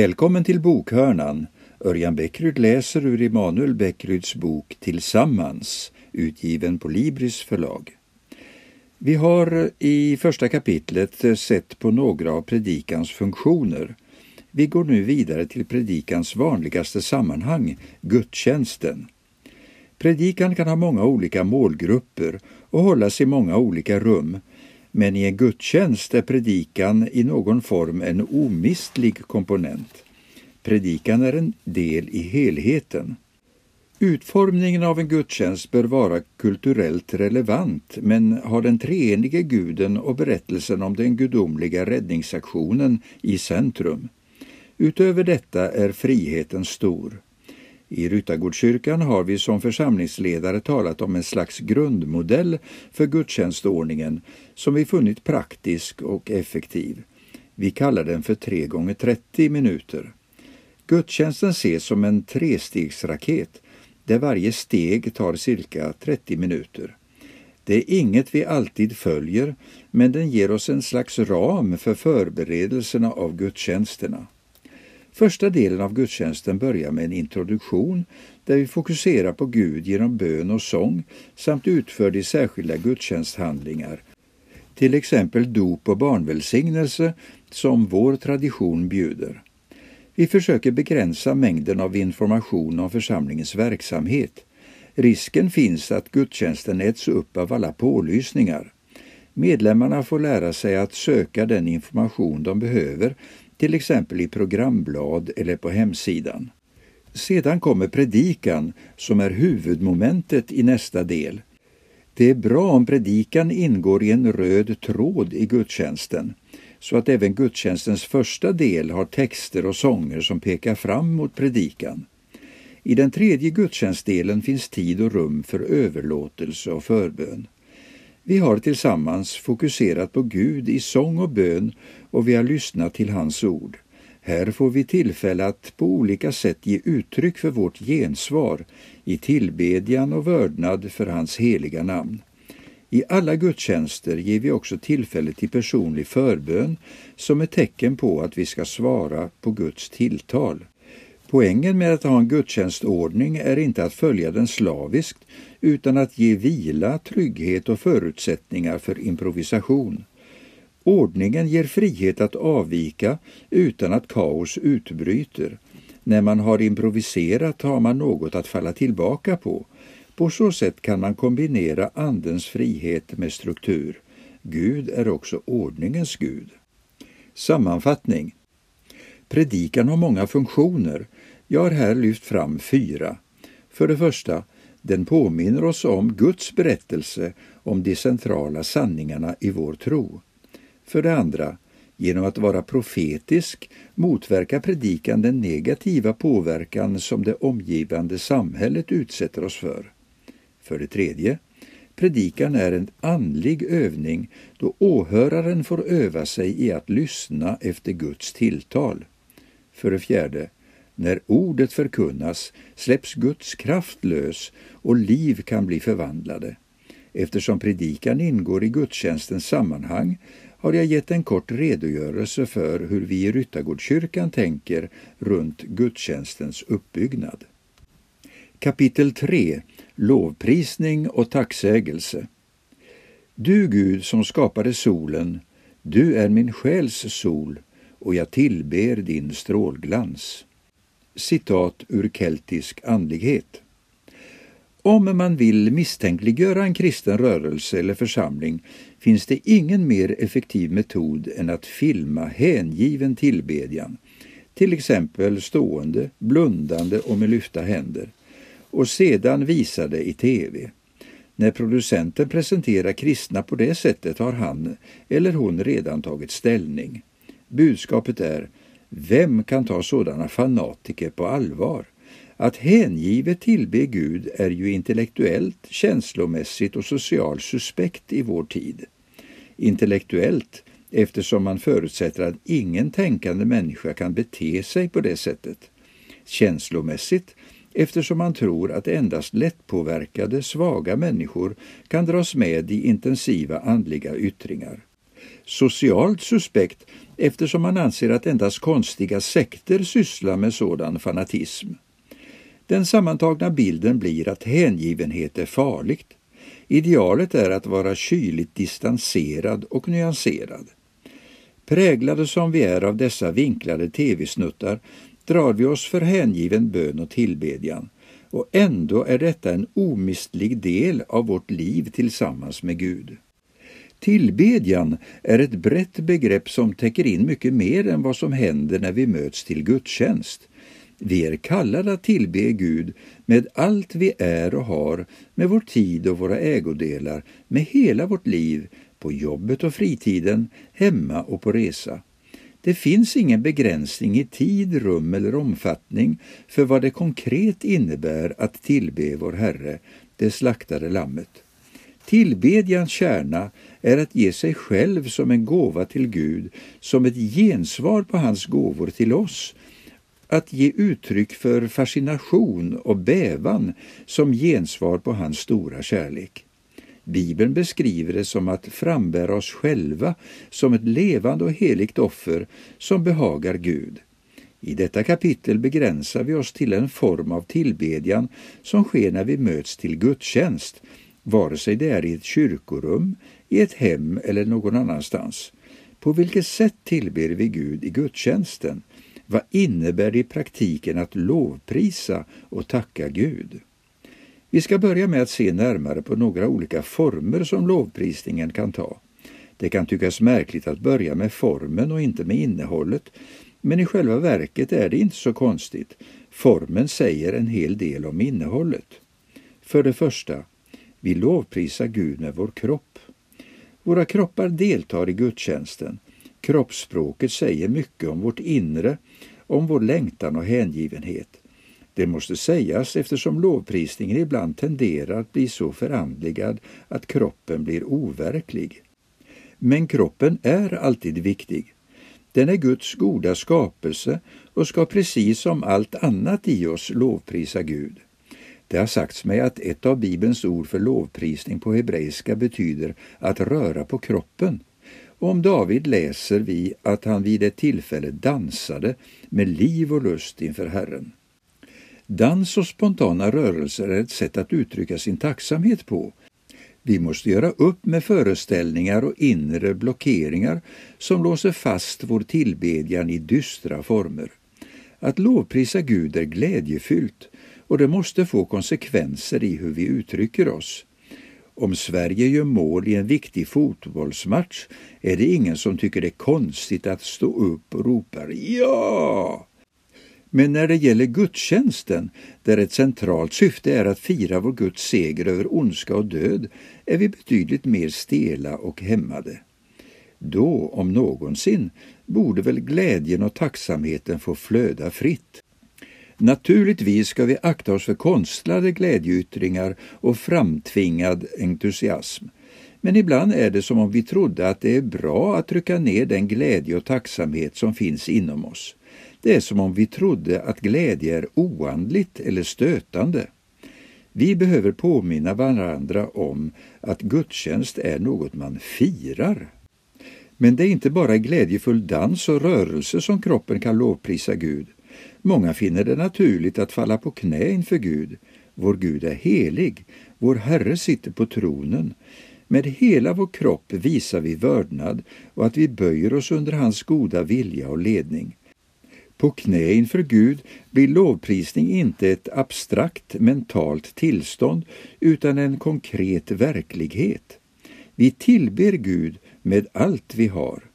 Välkommen till Bokhörnan. Örjan Bäckryd läser ur Emanuel Bäckryds bok Tillsammans, utgiven på Libris förlag. Vi har i första kapitlet sett på några av predikans funktioner. Vi går nu vidare till predikans vanligaste sammanhang, gudstjänsten. Predikan kan ha många olika målgrupper och hållas i många olika rum, men i en gudstjänst är predikan i någon form en omistlig komponent. Predikan är en del i helheten. Utformningen av en gudstjänst bör vara kulturellt relevant men har den treenige guden och berättelsen om den gudomliga räddningsaktionen i centrum. Utöver detta är friheten stor. I Ryttargårdskyrkan har vi som församlingsledare talat om en slags grundmodell för gudstjänstordningen som vi funnit praktisk och effektiv. Vi kallar den för 3 gånger 30 minuter. Gudstjänsten ses som en trestegsraket där varje steg tar cirka 30 minuter. Det är inget vi alltid följer, men den ger oss en slags ram för förberedelserna av gudstjänsterna. Första delen av gudstjänsten börjar med en introduktion där vi fokuserar på Gud genom bön och sång samt utför de särskilda gudstjänsthandlingar, till exempel dop och barnvälsignelse som vår tradition bjuder. Vi försöker begränsa mängden av information om församlingens verksamhet. Risken finns att gudstjänsten äts upp av alla pålysningar. Medlemmarna får lära sig att söka den information de behöver till exempel i programblad eller på hemsidan. Sedan kommer predikan som är huvudmomentet i nästa del. Det är bra om predikan ingår i en röd tråd i gudstjänsten så att även gudstjänstens första del har texter och sånger som pekar fram mot predikan. I den tredje gudstjänstdelen finns tid och rum för överlåtelse och förbön. Vi har tillsammans fokuserat på Gud i sång och bön och vi har lyssnat till hans ord. Här får vi tillfälle att på olika sätt ge uttryck för vårt gensvar i tillbedjan och vördnad för hans heliga namn. I alla gudstjänster ger vi också tillfälle till personlig förbön som ett tecken på att vi ska svara på Guds tilltal. Poängen med att ha en gudstjänstordning är inte att följa den slaviskt utan att ge vila, trygghet och förutsättningar för improvisation. Ordningen ger frihet att avvika utan att kaos utbryter. När man har improviserat har man något att falla tillbaka på. På så sätt kan man kombinera Andens frihet med struktur. Gud är också ordningens Gud. Sammanfattning Predikan har många funktioner. Jag har här lyft fram fyra. För det första, den påminner oss om Guds berättelse om de centrala sanningarna i vår tro. För det andra, genom att vara profetisk motverkar predikan den negativa påverkan som det omgivande samhället utsätter oss för. För det tredje, predikan är en andlig övning då åhöraren får öva sig i att lyssna efter Guds tilltal. För det fjärde, när ordet förkunnas släpps Guds kraft lös och liv kan bli förvandlade. Eftersom predikan ingår i gudstjänstens sammanhang har jag gett en kort redogörelse för hur vi i Ryttargårdskyrkan tänker runt gudstjänstens uppbyggnad. Kapitel 3 Lovprisning och tacksägelse Du Gud som skapade solen, du är min själs sol och jag tillber din strålglans. Citat ur keltisk andlighet. Om man vill misstänkliggöra en kristen rörelse eller församling finns det ingen mer effektiv metod än att filma hängiven tillbedjan, till exempel stående, blundande och med lyfta händer, och sedan visa det i tv. När producenten presenterar kristna på det sättet har han eller hon redan tagit ställning. Budskapet är vem kan ta sådana fanatiker på allvar? Att hängivet tillbe Gud är ju intellektuellt, känslomässigt och socialt suspekt i vår tid. Intellektuellt eftersom man förutsätter att ingen tänkande människa kan bete sig på det sättet. Känslomässigt eftersom man tror att endast lättpåverkade, svaga människor kan dras med i intensiva andliga yttringar. Socialt suspekt eftersom man anser att endast konstiga sekter sysslar med sådan fanatism. Den sammantagna bilden blir att hängivenhet är farligt. Idealet är att vara kyligt distanserad och nyanserad. Präglade som vi är av dessa vinklade tv-snuttar drar vi oss för hängiven bön och tillbedjan och ändå är detta en omistlig del av vårt liv tillsammans med Gud. Tillbedjan är ett brett begrepp som täcker in mycket mer än vad som händer när vi möts till gudstjänst. Vi är kallade att tillbe Gud med allt vi är och har, med vår tid och våra ägodelar, med hela vårt liv, på jobbet och fritiden, hemma och på resa. Det finns ingen begränsning i tid, rum eller omfattning för vad det konkret innebär att tillbe vår Herre, det slaktade lammet. Tillbedjans kärna är att ge sig själv som en gåva till Gud, som ett gensvar på hans gåvor till oss, att ge uttryck för fascination och bävan som gensvar på hans stora kärlek. Bibeln beskriver det som att frambära oss själva som ett levande och heligt offer som behagar Gud. I detta kapitel begränsar vi oss till en form av tillbedjan som sker när vi möts till gudstjänst, vare sig det är i ett kyrkorum, i ett hem eller någon annanstans. På vilket sätt tillber vi Gud i gudstjänsten? Vad innebär det i praktiken att lovprisa och tacka Gud? Vi ska börja med att se närmare på några olika former som lovprisningen kan ta. Det kan tyckas märkligt att börja med formen och inte med innehållet, men i själva verket är det inte så konstigt. Formen säger en hel del om innehållet. För det första, vi lovprisar Gud med vår kropp. Våra kroppar deltar i gudstjänsten. Kroppsspråket säger mycket om vårt inre, om vår längtan och hängivenhet. Det måste sägas eftersom lovprisningen ibland tenderar att bli så förandligad att kroppen blir overklig. Men kroppen är alltid viktig. Den är Guds goda skapelse och ska precis som allt annat i oss lovprisa Gud. Det har sagts mig att ett av Bibelns ord för lovprisning på hebreiska betyder att röra på kroppen. Och om David läser vi att han vid ett tillfälle dansade med liv och lust inför Herren. Dans och spontana rörelser är ett sätt att uttrycka sin tacksamhet på. Vi måste göra upp med föreställningar och inre blockeringar som låser fast vår tillbedjan i dystra former. Att lovprisa Gud är glädjefyllt och det måste få konsekvenser i hur vi uttrycker oss. Om Sverige gör mål i en viktig fotbollsmatch är det ingen som tycker det är konstigt att stå upp och ropa ”Ja!” Men när det gäller gudstjänsten, där ett centralt syfte är att fira vår Guds seger över ondska och död, är vi betydligt mer stela och hämmade. Då, om någonsin, borde väl glädjen och tacksamheten få flöda fritt. Naturligtvis ska vi akta oss för konstlade glädjeyttringar och framtvingad entusiasm. Men ibland är det som om vi trodde att det är bra att trycka ner den glädje och tacksamhet som finns inom oss. Det är som om vi trodde att glädje är oandligt eller stötande. Vi behöver påminna varandra om att gudstjänst är något man firar. Men det är inte bara glädjefull dans och rörelse som kroppen kan lovprisa Gud. Många finner det naturligt att falla på knä inför Gud. Vår Gud är helig, vår Herre sitter på tronen. Med hela vår kropp visar vi vördnad och att vi böjer oss under hans goda vilja och ledning. På knä inför Gud blir lovprisning inte ett abstrakt mentalt tillstånd utan en konkret verklighet. Vi tillber Gud med allt vi har.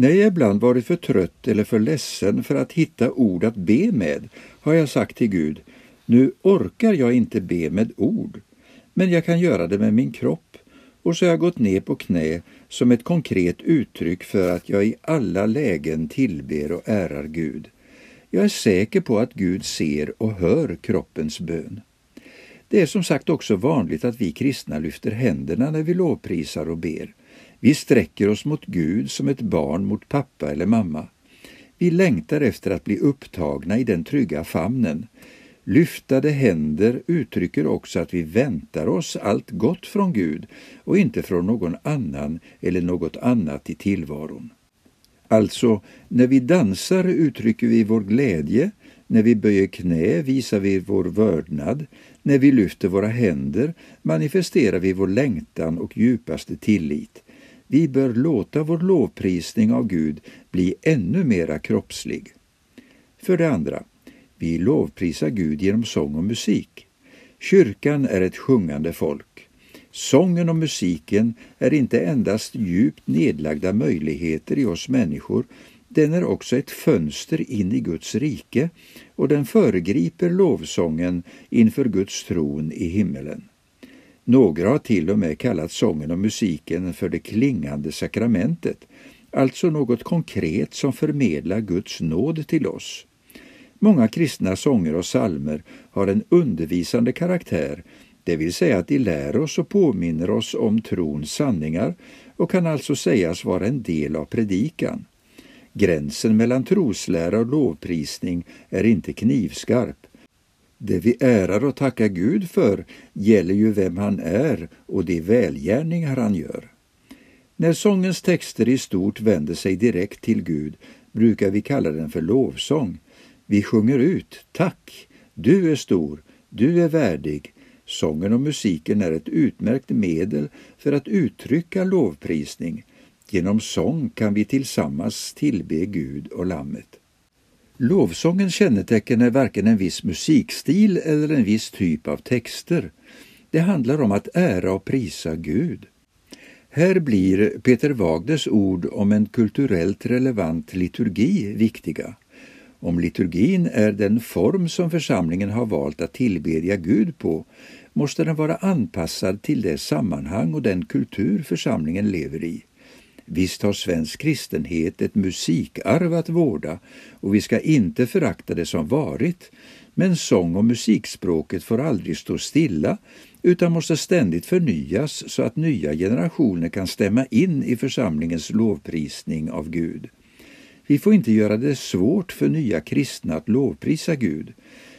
När jag ibland varit för trött eller för ledsen för att hitta ord att be med har jag sagt till Gud, nu orkar jag inte be med ord, men jag kan göra det med min kropp. Och så har jag gått ner på knä som ett konkret uttryck för att jag i alla lägen tillber och ärar Gud. Jag är säker på att Gud ser och hör kroppens bön. Det är som sagt också vanligt att vi kristna lyfter händerna när vi lovprisar och ber. Vi sträcker oss mot Gud som ett barn mot pappa eller mamma. Vi längtar efter att bli upptagna i den trygga famnen. Lyftade händer uttrycker också att vi väntar oss allt gott från Gud och inte från någon annan eller något annat i tillvaron. Alltså, när vi dansar uttrycker vi vår glädje, när vi böjer knä visar vi vår vördnad, när vi lyfter våra händer manifesterar vi vår längtan och djupaste tillit. Vi bör låta vår lovprisning av Gud bli ännu mera kroppslig. För det andra, vi lovprisar Gud genom sång och musik. Kyrkan är ett sjungande folk. Sången och musiken är inte endast djupt nedlagda möjligheter i oss människor, den är också ett fönster in i Guds rike och den föregriper lovsången inför Guds tron i himmelen. Några har till och med kallat sången och musiken för det klingande sakramentet, alltså något konkret som förmedlar Guds nåd till oss. Många kristna sånger och salmer har en undervisande karaktär, det vill säga att de lär oss och påminner oss om trons sanningar och kan alltså sägas vara en del av predikan. Gränsen mellan troslära och lovprisning är inte knivskarp. Det vi ärar och tackar Gud för gäller ju vem han är och de välgärningar han gör. När sångens texter i stort vänder sig direkt till Gud brukar vi kalla den för lovsång. Vi sjunger ut Tack, du är stor, du är värdig. Sången och musiken är ett utmärkt medel för att uttrycka lovprisning. Genom sång kan vi tillsammans tillbe Gud och Lammet. Lovsångens kännetecken är varken en viss musikstil eller en viss typ av texter. Det handlar om att ära och prisa Gud. Här blir Peter Wagners ord om en kulturellt relevant liturgi viktiga. Om liturgin är den form som församlingen har valt att tillbedja Gud på måste den vara anpassad till det sammanhang och den kultur församlingen lever i. Visst har svensk kristenhet ett musikarv att vårda och vi ska inte förakta det som varit, men sång och musikspråket får aldrig stå stilla utan måste ständigt förnyas så att nya generationer kan stämma in i församlingens lovprisning av Gud. Vi får inte göra det svårt för nya kristna att lovprisa Gud.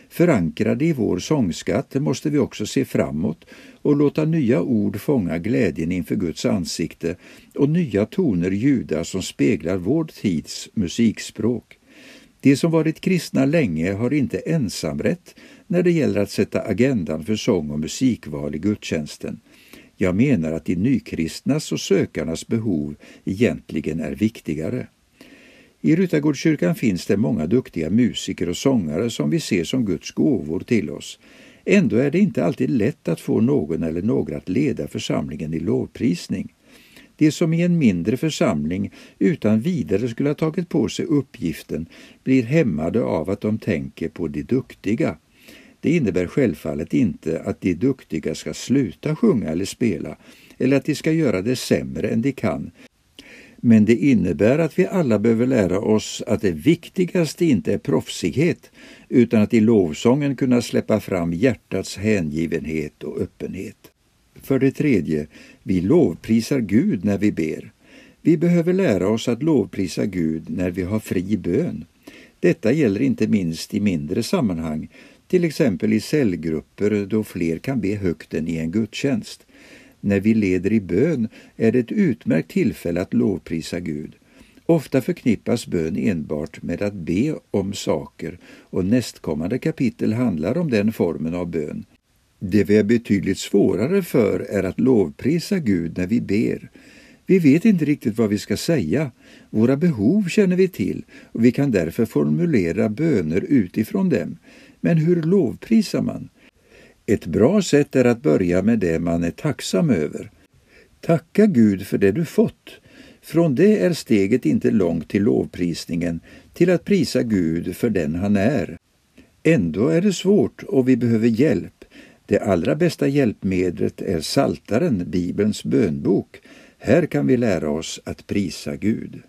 Förankrade i vår sångskatt måste vi också se framåt och låta nya ord fånga glädjen inför Guds ansikte och nya toner ljuda som speglar vår tids musikspråk. De som varit kristna länge har inte ensamrätt när det gäller att sätta agendan för sång och musikval i gudstjänsten. Jag menar att de nykristnas och sökarnas behov egentligen är viktigare. I Ryttargårdskyrkan finns det många duktiga musiker och sångare som vi ser som Guds gåvor till oss. Ändå är det inte alltid lätt att få någon eller några att leda församlingen i lovprisning. De som i en mindre församling utan vidare skulle ha tagit på sig uppgiften blir hämmade av att de tänker på de duktiga. Det innebär självfallet inte att de duktiga ska sluta sjunga eller spela eller att de ska göra det sämre än de kan, men det innebär att vi alla behöver lära oss att det viktigaste inte är proffsighet utan att i lovsången kunna släppa fram hjärtats hängivenhet och öppenhet. För det tredje, vi lovprisar Gud när vi ber. Vi behöver lära oss att lovprisa Gud när vi har fri bön. Detta gäller inte minst i mindre sammanhang, till exempel i cellgrupper då fler kan be högt än i en gudstjänst. När vi leder i bön är det ett utmärkt tillfälle att lovprisa Gud. Ofta förknippas bön enbart med att be om saker och nästkommande kapitel handlar om den formen av bön. Det vi är betydligt svårare för är att lovprisa Gud när vi ber. Vi vet inte riktigt vad vi ska säga. Våra behov känner vi till och vi kan därför formulera böner utifrån dem. Men hur lovprisar man? Ett bra sätt är att börja med det man är tacksam över. Tacka Gud för det du fått. Från det är steget inte långt till lovprisningen, till att prisa Gud för den han är. Ändå är det svårt och vi behöver hjälp. Det allra bästa hjälpmedlet är Saltaren, Bibelns bönbok. Här kan vi lära oss att prisa Gud.